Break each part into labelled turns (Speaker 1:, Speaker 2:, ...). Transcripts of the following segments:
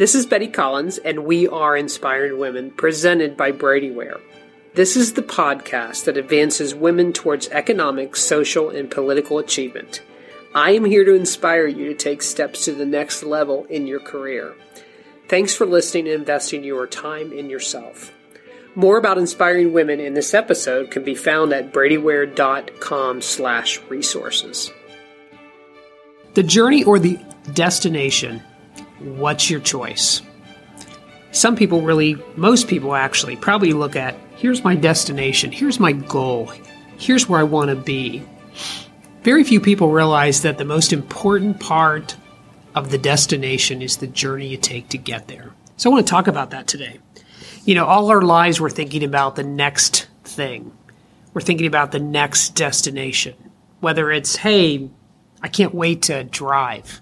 Speaker 1: This is Betty Collins, and we are Inspired Women, presented by Brady Ware. This is the podcast that advances women towards economic, social, and political achievement. I am here to inspire you to take steps to the next level in your career. Thanks for listening and investing your time in yourself. More about inspiring women in this episode can be found at bradyware.com slash resources. The journey or the destination, what's your choice? Some people really, most people actually, probably look at here's my destination, here's my goal, here's where I want to be. Very few people realize that the most important part of the destination is the journey you take to get there. So I want to talk about that today. You know, all our lives we're thinking about the next thing. We're thinking about the next destination. Whether it's, hey, I can't wait to drive.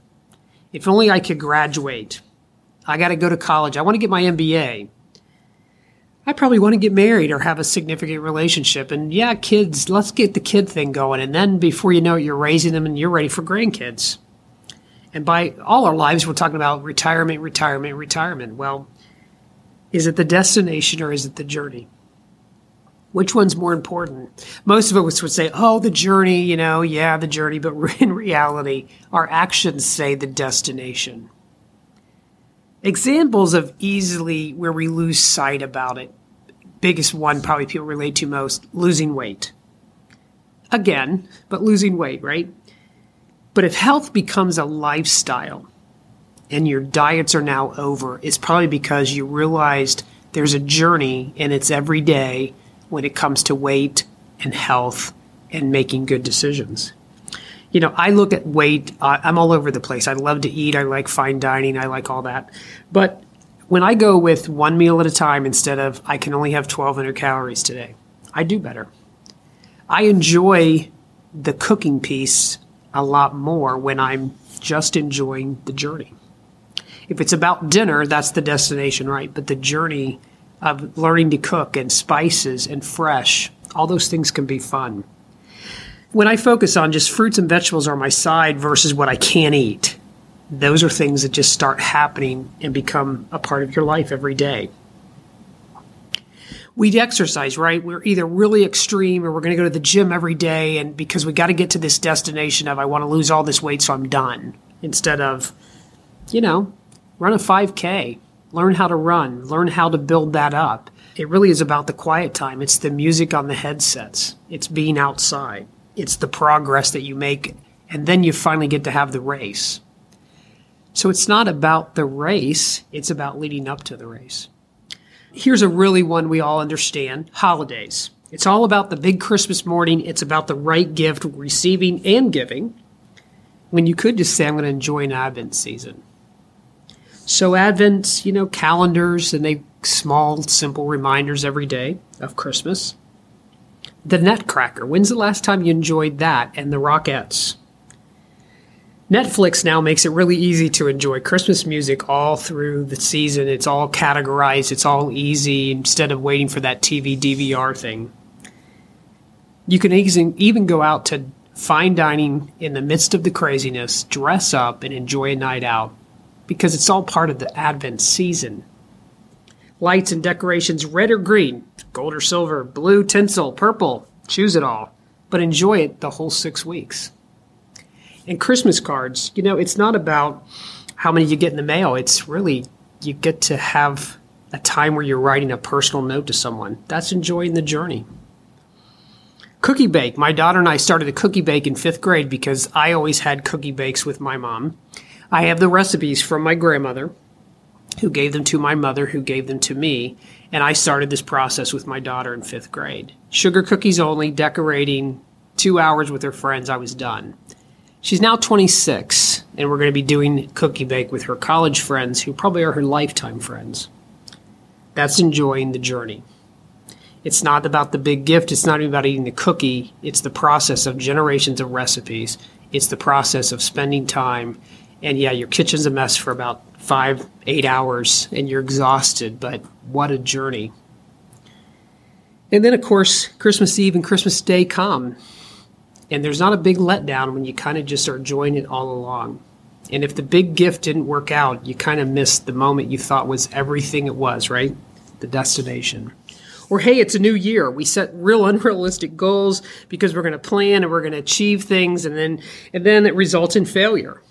Speaker 1: If only I could graduate. I got to go to college. I want to get my MBA. I probably want to get married or have a significant relationship. And yeah, kids, let's get the kid thing going. And then before you know it, you're raising them and you're ready for grandkids. And by all our lives, we're talking about retirement, retirement, retirement. Well, is it the destination or is it the journey? Which one's more important? Most of us would say, oh, the journey, you know, yeah, the journey. But in reality, our actions say the destination. Examples of easily where we lose sight about it biggest one probably people relate to most losing weight. Again, but losing weight, right? But if health becomes a lifestyle and your diets are now over, it's probably because you realized there's a journey and it's every day when it comes to weight and health and making good decisions. You know, I look at weight, uh, I'm all over the place. I love to eat, I like fine dining, I like all that. But when I go with one meal at a time instead of I can only have 1200 calories today, I do better. I enjoy the cooking piece a lot more when I'm just enjoying the journey. If it's about dinner, that's the destination, right? But the journey of learning to cook and spices and fresh, all those things can be fun. When I focus on just fruits and vegetables are my side versus what I can't eat, those are things that just start happening and become a part of your life every day. We exercise, right? We're either really extreme or we're going to go to the gym every day and because we got to get to this destination of I want to lose all this weight so I'm done instead of you know, run a 5k, learn how to run, learn how to build that up. It really is about the quiet time. It's the music on the headsets. It's being outside. It's the progress that you make and then you finally get to have the race. So it's not about the race, it's about leading up to the race. Here's a really one we all understand holidays. It's all about the big Christmas morning, it's about the right gift, receiving and giving, when you could just say, I'm going to enjoy an Advent season. So, Advent, you know, calendars and they small, simple reminders every day of Christmas. The Nutcracker. When's the last time you enjoyed that? And the Rockettes. Netflix now makes it really easy to enjoy Christmas music all through the season. It's all categorized, it's all easy instead of waiting for that TV DVR thing. You can even go out to fine dining in the midst of the craziness, dress up, and enjoy a night out because it's all part of the Advent season. Lights and decorations, red or green, gold or silver, blue, tinsel, purple, choose it all, but enjoy it the whole six weeks. And Christmas cards, you know, it's not about how many you get in the mail. It's really, you get to have a time where you're writing a personal note to someone. That's enjoying the journey. Cookie bake. My daughter and I started a cookie bake in fifth grade because I always had cookie bakes with my mom. I have the recipes from my grandmother, who gave them to my mother, who gave them to me, and I started this process with my daughter in fifth grade. Sugar cookies only, decorating, two hours with her friends, I was done. She's now 26, and we're going to be doing cookie bake with her college friends, who probably are her lifetime friends. That's enjoying the journey. It's not about the big gift, it's not even about eating the cookie, it's the process of generations of recipes. It's the process of spending time. And yeah, your kitchen's a mess for about five, eight hours, and you're exhausted, but what a journey. And then, of course, Christmas Eve and Christmas Day come. And there's not a big letdown when you kind of just are enjoying it all along. And if the big gift didn't work out, you kind of missed the moment you thought was everything it was, right? The destination. Or hey, it's a new year. We set real unrealistic goals because we're going to plan and we're going to achieve things and then and then it results in failure.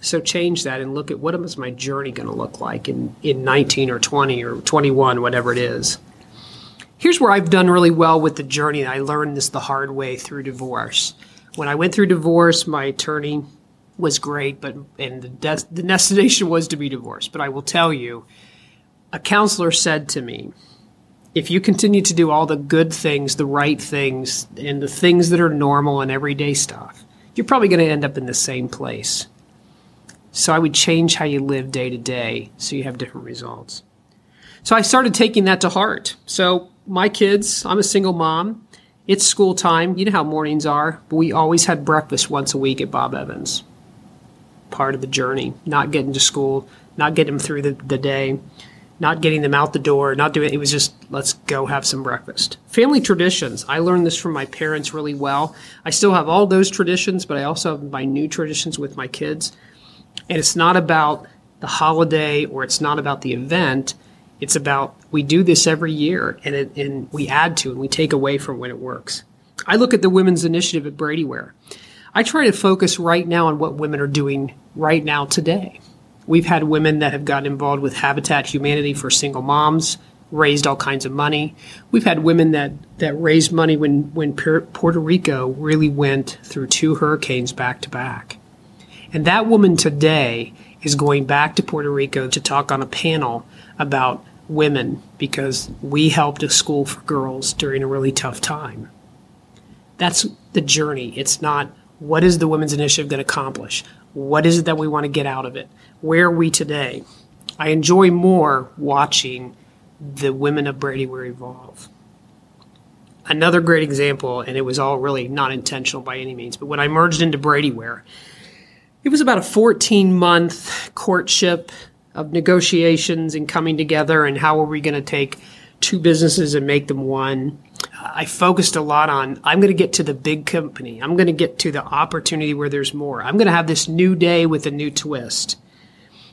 Speaker 1: So change that and look at what is my journey going to look like in, in 19 or 20 or 21, whatever it is. Here's where I've done really well with the journey. I learned this the hard way through divorce. When I went through divorce, my attorney was great, but and the, des- the destination was to be divorced. But I will tell you, a counselor said to me, if you continue to do all the good things, the right things, and the things that are normal and everyday stuff, you're probably going to end up in the same place. So I would change how you live day to day so you have different results. So I started taking that to heart. So my kids, I'm a single mom. It's school time. You know how mornings are. But we always had breakfast once a week at Bob Evans. Part of the journey, not getting to school, not getting them through the, the day, not getting them out the door, not doing it was just let's go have some breakfast. Family traditions. I learned this from my parents really well. I still have all those traditions, but I also have my new traditions with my kids. And it's not about the holiday or it's not about the event. It's about we do this every year and, it, and we add to and we take away from when it works. I look at the women's initiative at Brady Ware. I try to focus right now on what women are doing right now today. We've had women that have gotten involved with Habitat Humanity for single moms, raised all kinds of money. We've had women that, that raised money when, when Puerto Rico really went through two hurricanes back to back. And that woman today is going back to Puerto Rico to talk on a panel about women because we helped a school for girls during a really tough time. That's the journey. It's not what is the Women's Initiative going to accomplish? What is it that we want to get out of it? Where are we today? I enjoy more watching the women of Brady Ware evolve. Another great example, and it was all really not intentional by any means, but when I merged into Brady Ware, it was about a 14 month courtship of negotiations and coming together and how are we going to take two businesses and make them one. I focused a lot on I'm going to get to the big company. I'm going to get to the opportunity where there's more. I'm going to have this new day with a new twist.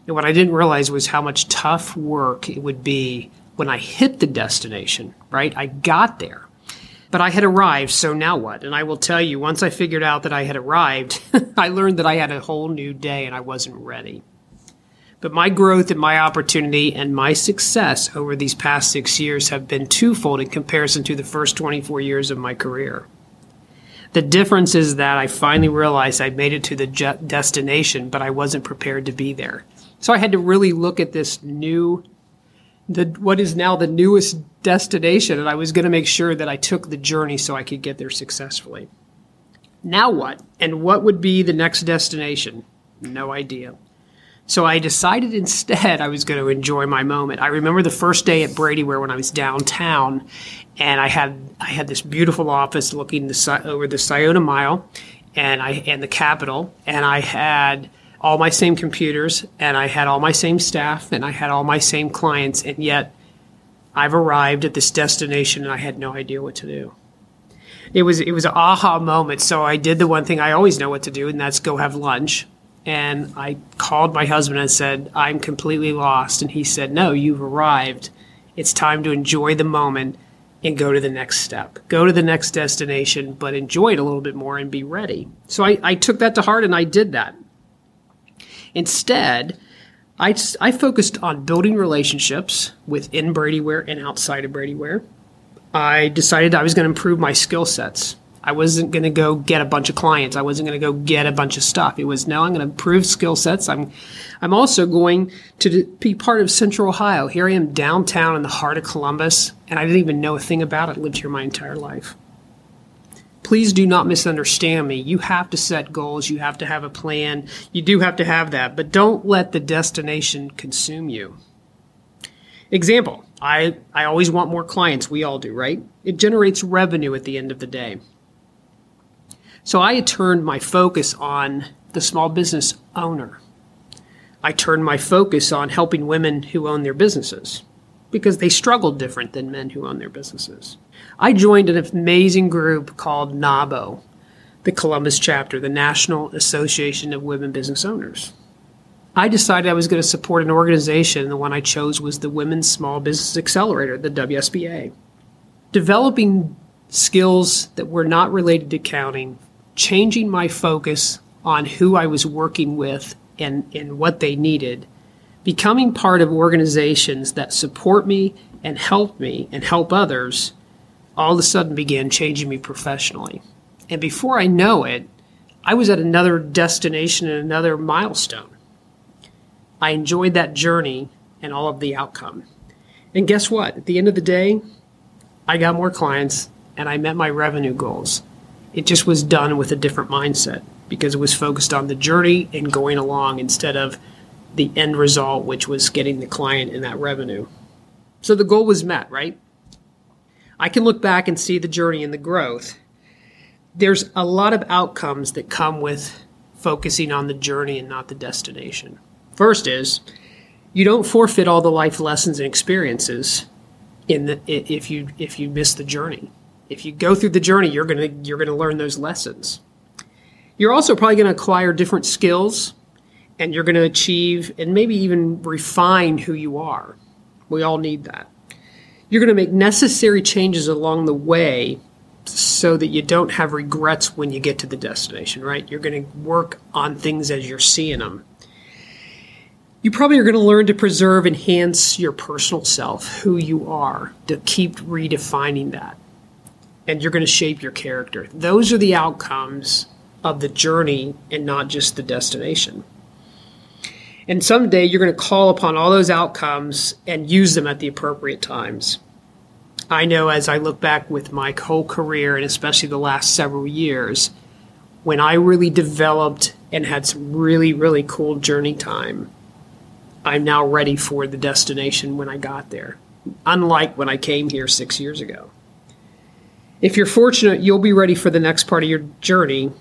Speaker 1: And what I didn't realize was how much tough work it would be when I hit the destination, right? I got there. But I had arrived, so now what? And I will tell you, once I figured out that I had arrived, I learned that I had a whole new day and I wasn't ready. But my growth and my opportunity and my success over these past six years have been twofold in comparison to the first 24 years of my career. The difference is that I finally realized I made it to the destination, but I wasn't prepared to be there. So I had to really look at this new, the what is now the newest destination, and I was going to make sure that I took the journey so I could get there successfully. Now what? And what would be the next destination? No idea. So I decided instead I was going to enjoy my moment. I remember the first day at Brady Ware when I was downtown, and I had I had this beautiful office looking the, over the Scioto Mile, and I and the Capitol, and I had all my same computers, and I had all my same staff, and I had all my same clients, and yet I've arrived at this destination, and I had no idea what to do. It was it was an aha moment. So I did the one thing I always know what to do, and that's go have lunch and I called my husband and said, I'm completely lost. And he said, No, you've arrived. It's time to enjoy the moment and go to the next step. Go to the next destination, but enjoy it a little bit more and be ready. So I, I took that to heart and I did that. Instead, I, I focused on building relationships within Brady Ware and outside of Brady Ware. I decided I was going to improve my skill sets. I wasn't going to go get a bunch of clients. I wasn't going to go get a bunch of stuff. It was now I'm going to improve skill sets. I'm, I'm also going to be part of Central Ohio. Here I am downtown in the heart of Columbus, and I didn't even know a thing about it. I lived here my entire life. Please do not misunderstand me. You have to set goals. You have to have a plan. You do have to have that, but don't let the destination consume you. Example, I, I always want more clients. We all do, right? It generates revenue at the end of the day. So I turned my focus on the small business owner. I turned my focus on helping women who own their businesses because they struggle different than men who own their businesses. I joined an amazing group called NAWBO, the Columbus chapter, the National Association of Women Business Owners. I decided I was going to support an organization. and The one I chose was the Women's Small Business Accelerator, the WSBA. Developing skills that were not related to accounting, changing my focus on who I was working with and, and what they needed, becoming part of organizations that support me and help me and help others, all of a sudden began changing me professionally. And before I know it, I was at another destination and another milestone. I enjoyed that journey and all of the outcome. And guess what? At the end of the day, I got more clients and I met my revenue goals. It just was done with a different mindset because it was focused on the journey and going along instead of the end result, which was getting the client and that revenue. So the goal was met, right? I can look back and see the journey and the growth. There's a lot of outcomes that come with focusing on the journey and not the destination. First is you don't forfeit all the life lessons and experiences in the if you if you miss the journey. If you go through the journey, you're gonna you're gonna learn those lessons. You're also probably going to acquire different skills and you're going to achieve and maybe even refine who you are. We all need that. You're going to make necessary changes along the way so that you don't have regrets when you get to the destination, right? You're going to work on things as you're seeing them. You probably are going to learn to preserve, enhance your personal self, who you are, to keep redefining that. And you're going to shape your character. Those are the outcomes of the journey and not just the destination. And someday you're going to call upon all those outcomes and use them at the appropriate times. I know as I look back with my whole career and especially the last several years, when I really developed and had some really, really cool journey time, I'm now ready for the destination when I got there, unlike when I came here six years ago. If you're fortunate, you'll be ready for the next part of your journey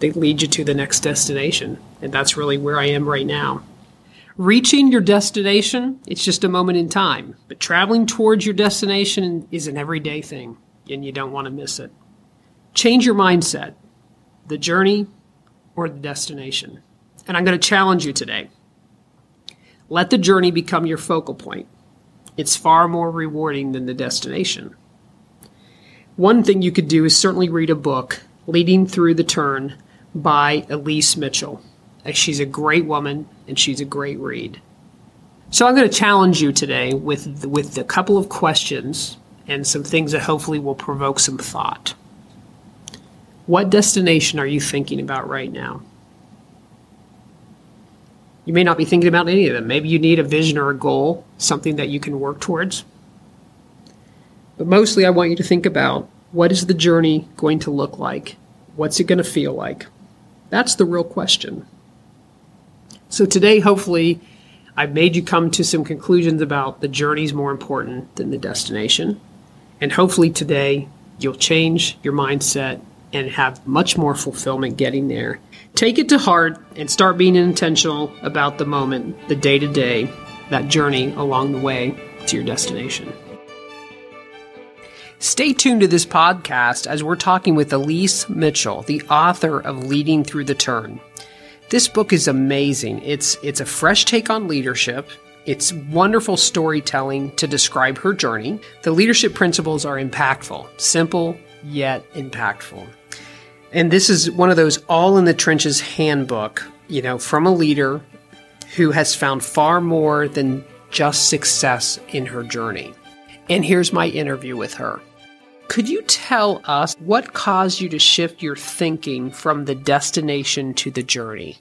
Speaker 1: they lead you to the next destination. And that's really where I am right now. Reaching your destination, it's just a moment in time. But traveling towards your destination is an everyday thing, and you don't want to miss it. Change your mindset the journey or the destination. And I'm going to challenge you today. Let the journey become your focal point. It's far more rewarding than the destination. One thing you could do is certainly read a book, Leading Through the Turn by Elise Mitchell. She's a great woman and she's a great read. So I'm going to challenge you today with with a couple of questions and some things that hopefully will provoke some thought. What destination are you thinking about right now? You may not be thinking about any of them. Maybe you need a vision or a goal, something that you can work towards. But mostly, I want you to think about what is the journey going to look like? What's it going to feel like? That's the real question. So today, hopefully, I've made you come to some conclusions about the journey is more important than the destination. And hopefully today, you'll change your mindset and have much more fulfillment getting there. Take it to heart and start being intentional about the moment, the day to day, that journey along the way to your destination. Stay tuned to this podcast as we're talking with Elise Mitchell, the author of Leading Through the Turn. This book is amazing. It's it's a fresh take on leadership. It's wonderful storytelling to describe her journey. The leadership principles are impactful, simple yet impactful. And this is one of those all in the trenches handbook, you know, from a leader who has found far more than just success in her journey. And here's my interview with her. Could you tell us what caused you to shift your thinking from the destination to the journey?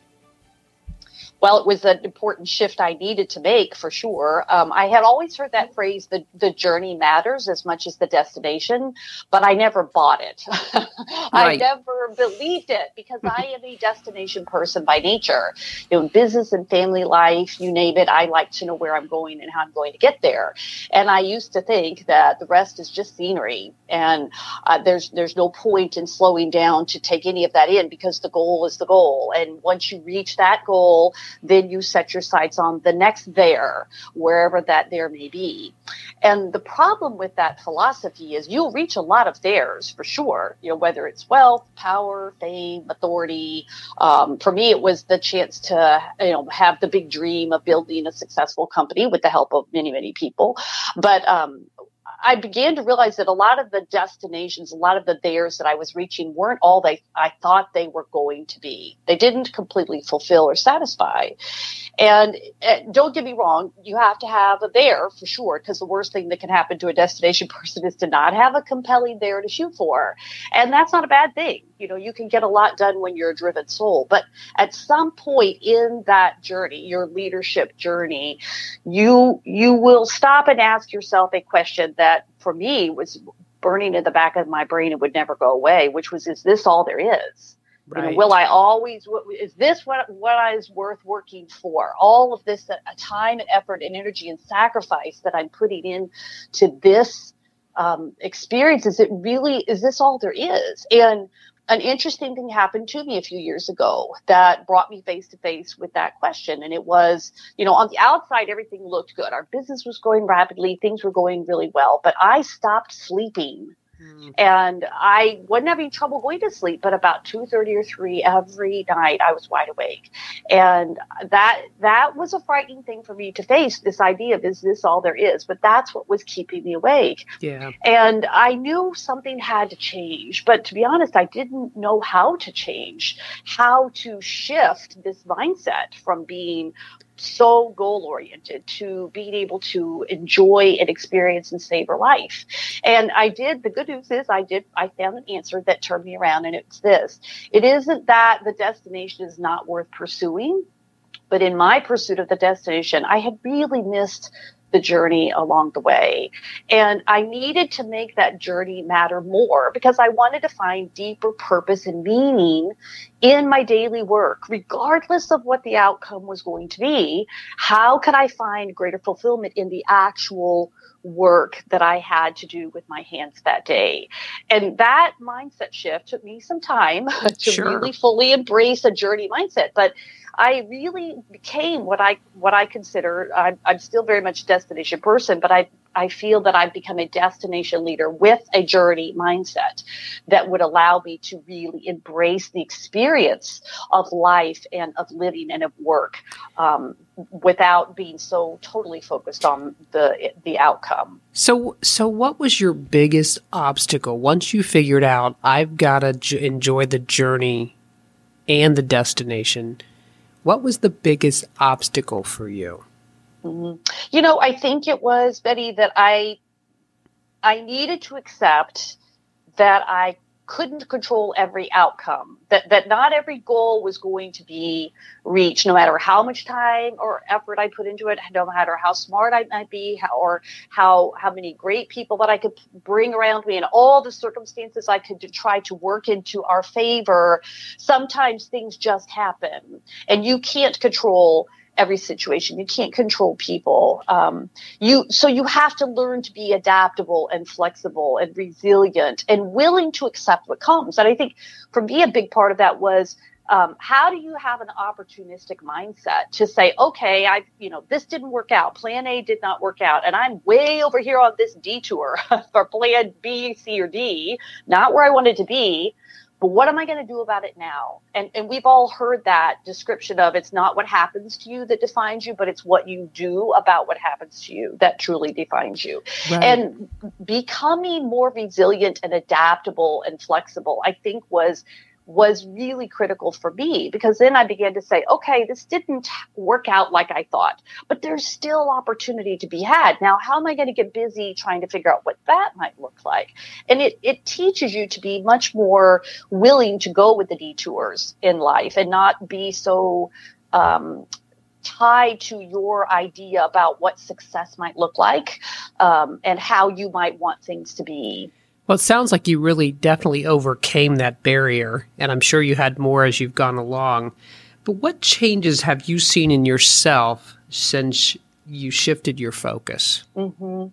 Speaker 2: Well, it was an important shift I needed to make for sure. Um, I had always heard that phrase, the, the journey matters as much as the destination, but I never bought it. right. I never believed it because I am a destination person by nature. You know, business and family life, you name it, I like to know where I'm going and how I'm going to get there. And I used to think that the rest is just scenery and uh, there's, there's no point in slowing down to take any of that in because the goal is the goal. And once you reach that goal, then you set your sights on the next there, wherever that there may be. And the problem with that philosophy is you'll reach a lot of theirs for sure, you know, whether it's wealth, power, fame, authority. Um, for me, it was the chance to, you know, have the big dream of building a successful company with the help of many, many people. But um, I began to realize that a lot of the destinations, a lot of the theirs that I was reaching weren't all they I thought they were going to be. They didn't completely fulfill or satisfy. And uh, don't get me wrong, you have to have a there for sure, because the worst thing that can happen to a destination person is to not have a compelling there to shoot for. And that's not a bad thing. You know, you can get a lot done when you're a driven soul. But at some point in that journey, your leadership journey, you you will stop and ask yourself a question that for me was burning in the back of my brain and would never go away, which was, is this all there is? Right. You know, will I always, is this what, what is worth working for? All of this uh, time and effort and energy and sacrifice that I'm putting in to this um, experience, is it really, is this all there is? And an interesting thing happened to me a few years ago that brought me face to face with that question. And it was, you know, on the outside, everything looked good. Our business was growing rapidly, things were going really well. But I stopped sleeping. Mm-hmm. And I wasn't having trouble going to sleep, but about two thirty or three every night, I was wide awake, and that that was a frightening thing for me to face. This idea of is this all there is? But that's what was keeping me awake.
Speaker 1: Yeah.
Speaker 2: And I knew something had to change, but to be honest, I didn't know how to change, how to shift this mindset from being so goal oriented to being able to enjoy and experience and savor life. And I did, the good news is I did, I found an answer that turned me around and it's this. It isn't that the destination is not worth pursuing, but in my pursuit of the destination, I had really missed the journey along the way. And I needed to make that journey matter more because I wanted to find deeper purpose and meaning in my daily work, regardless of what the outcome was going to be. How could I find greater fulfillment in the actual work that I had to do with my hands that day. And that mindset shift took me some time to sure. really fully embrace a journey mindset. But I really became what I what I consider I'm, I'm still very much destination person, but I I feel that I've become a destination leader with a journey mindset that would allow me to really embrace the experience of life and of living and of work um, without being so totally focused on the the outcome.
Speaker 1: So, so what was your biggest obstacle once you figured out I've got to j- enjoy the journey and the destination? What was the biggest obstacle for you?
Speaker 2: Mm-hmm. You know, I think it was Betty that I I needed to accept that I couldn't control every outcome. That that not every goal was going to be reached, no matter how much time or effort I put into it, no matter how smart I might be, how, or how how many great people that I could bring around me, and all the circumstances I could try to work into our favor. Sometimes things just happen, and you can't control every situation. You can't control people. Um, you so you have to learn to be adaptable and flexible and resilient and willing to accept what comes. And I think for me, a big part of that was. Um, how do you have an opportunistic mindset to say, okay, I, you know, this didn't work out. Plan A did not work out, and I'm way over here on this detour for Plan B, C, or D, not where I wanted to be but what am I going to do about it now? And and we've all heard that description of it's not what happens to you that defines you, but it's what you do about what happens to you that truly defines you. Right. And becoming more resilient and adaptable and flexible, I think was was really critical for me because then I began to say, okay, this didn't work out like I thought, but there's still opportunity to be had. Now, how am I going to get busy trying to figure out what that might look like? And it, it teaches you to be much more willing to go with the detours in life and not be so, um, tied to your idea about what success might look like um, and how you might want things to be.
Speaker 1: Well, it sounds like you really definitely overcame that barrier, and I'm sure you had more as you've gone along. But what changes have you seen in yourself since you shifted your focus?
Speaker 2: Mm-hmm.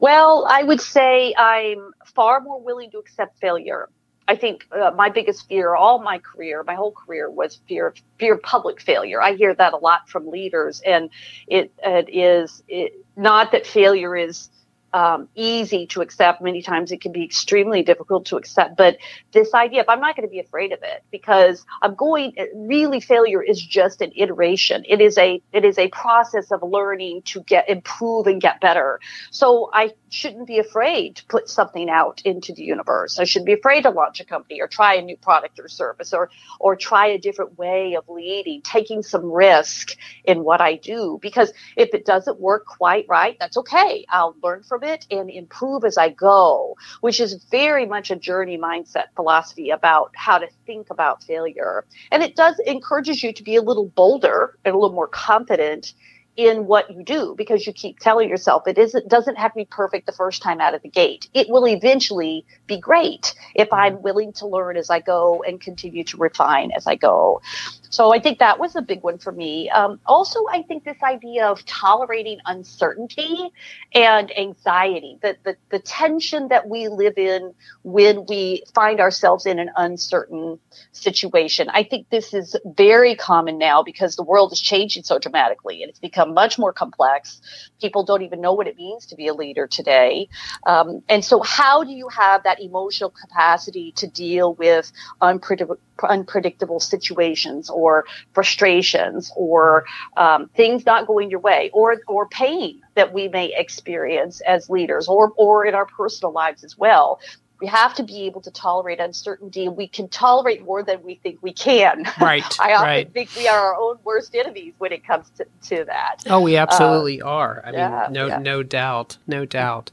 Speaker 2: Well, I would say I'm far more willing to accept failure. I think uh, my biggest fear, all my career, my whole career, was fear of fear of public failure. I hear that a lot from leaders, and it, it is it, not that failure is um, easy to accept. Many times it can be extremely difficult to accept. But this idea, if I'm not going to be afraid of it, because I'm going, really failure is just an iteration. It is a, it is a process of learning to get, improve and get better. So I shouldn't be afraid to put something out into the universe. I shouldn't be afraid to launch a company or try a new product or service or, or try a different way of leading, taking some risk in what I do. Because if it doesn't work quite right, that's okay. I'll learn from it and improve as I go, which is very much a journey mindset philosophy about how to think about failure. And it does encourages you to be a little bolder and a little more confident in what you do because you keep telling yourself it isn't doesn't have to be perfect the first time out of the gate. It will eventually be great if. I'm willing to learn as I go and continue to refine as I go. So I think that was a big one for me. Um, also, I think this idea of tolerating uncertainty and anxiety, the, the, the tension that we live in when we find ourselves in an uncertain situation. I think this is very common now because the world is changing so dramatically and it's become much more complex. People don't even know what it means to be a leader today. Um, and so, how do you have that emotional capacity to deal with unpredictable? Unpredictable situations or frustrations or um, things not going your way or or pain that we may experience as leaders or or in our personal lives as well we have to be able to tolerate uncertainty. We can tolerate more than we think we can.
Speaker 1: Right.
Speaker 2: I often
Speaker 1: right.
Speaker 2: think we are our own worst enemies when it comes to, to that.
Speaker 1: Oh, we absolutely uh, are. I yeah, mean, no, yeah. no doubt, no doubt.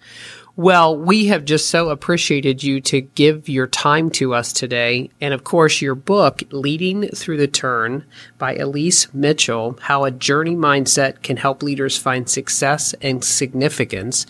Speaker 1: Well, we have just so appreciated you to give your time to us today. And of course, your book, Leading Through the Turn by Elise Mitchell How a Journey Mindset Can Help Leaders Find Success and Significance.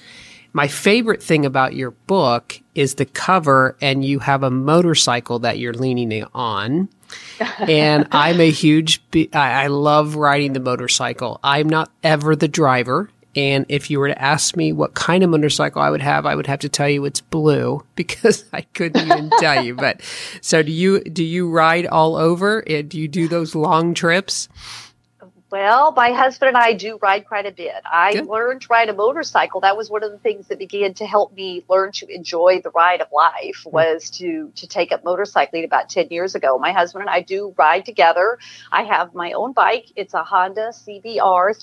Speaker 1: My favorite thing about your book is the cover, and you have a motorcycle that you're leaning on. and I'm a huge, I love riding the motorcycle. I'm not ever the driver. And if you were to ask me what kind of motorcycle I would have, I would have to tell you it's blue because I couldn't even tell you. But so do you, do you ride all over? Do you do those long trips?
Speaker 2: Well, my husband and I do ride quite a bit. I Good. learned to ride a motorcycle. That was one of the things that began to help me learn to enjoy the ride of life hmm. was to to take up motorcycling about 10 years ago. My husband and I do ride together. I have my own bike. It's a Honda CBR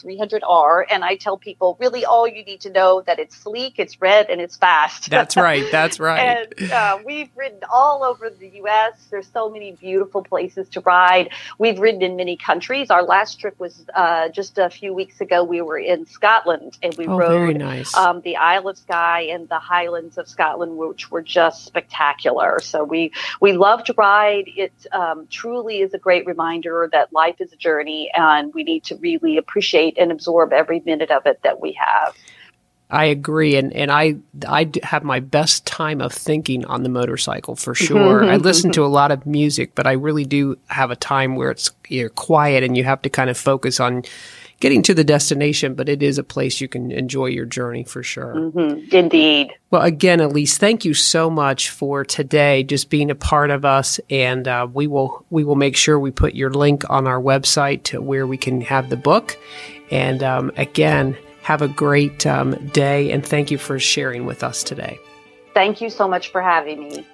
Speaker 2: 300R and I tell people really all you need to know that it's sleek, it's red and it's fast.
Speaker 1: That's right. That's right.
Speaker 2: and uh, we've ridden all over the US. There's so many beautiful places to ride. We've ridden in many countries. Our last trip was uh, just a few weeks ago. We were in Scotland and we
Speaker 1: oh,
Speaker 2: rode
Speaker 1: nice.
Speaker 2: um, the Isle of Skye and the Highlands of Scotland, which were just spectacular. So we we love to ride. It um, truly is a great reminder that life is a journey, and we need to really appreciate and absorb every minute of it that we have.
Speaker 1: I agree, and and I I have my best time of thinking on the motorcycle for sure. I listen to a lot of music, but I really do have a time where it's you're quiet and you have to kind of focus on getting to the destination. But it is a place you can enjoy your journey for sure.
Speaker 2: Mm-hmm. Indeed.
Speaker 1: Well, again, Elise, thank you so much for today, just being a part of us, and uh, we will we will make sure we put your link on our website to where we can have the book. And um, again have a great um, day, and thank you for sharing with us today.
Speaker 2: Thank you so much for having me.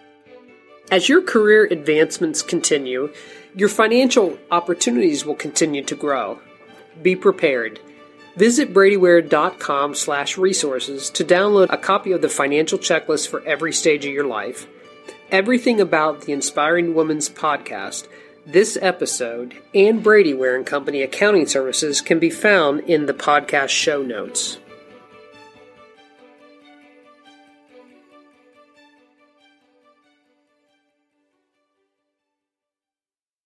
Speaker 1: As your career advancements continue, your financial opportunities will continue to grow. Be prepared. Visit bradyware.com slash resources to download a copy of the financial checklist for every stage of your life. Everything about the Inspiring Women's podcast – this episode and Brady Ware and Company accounting services can be found in the podcast show notes.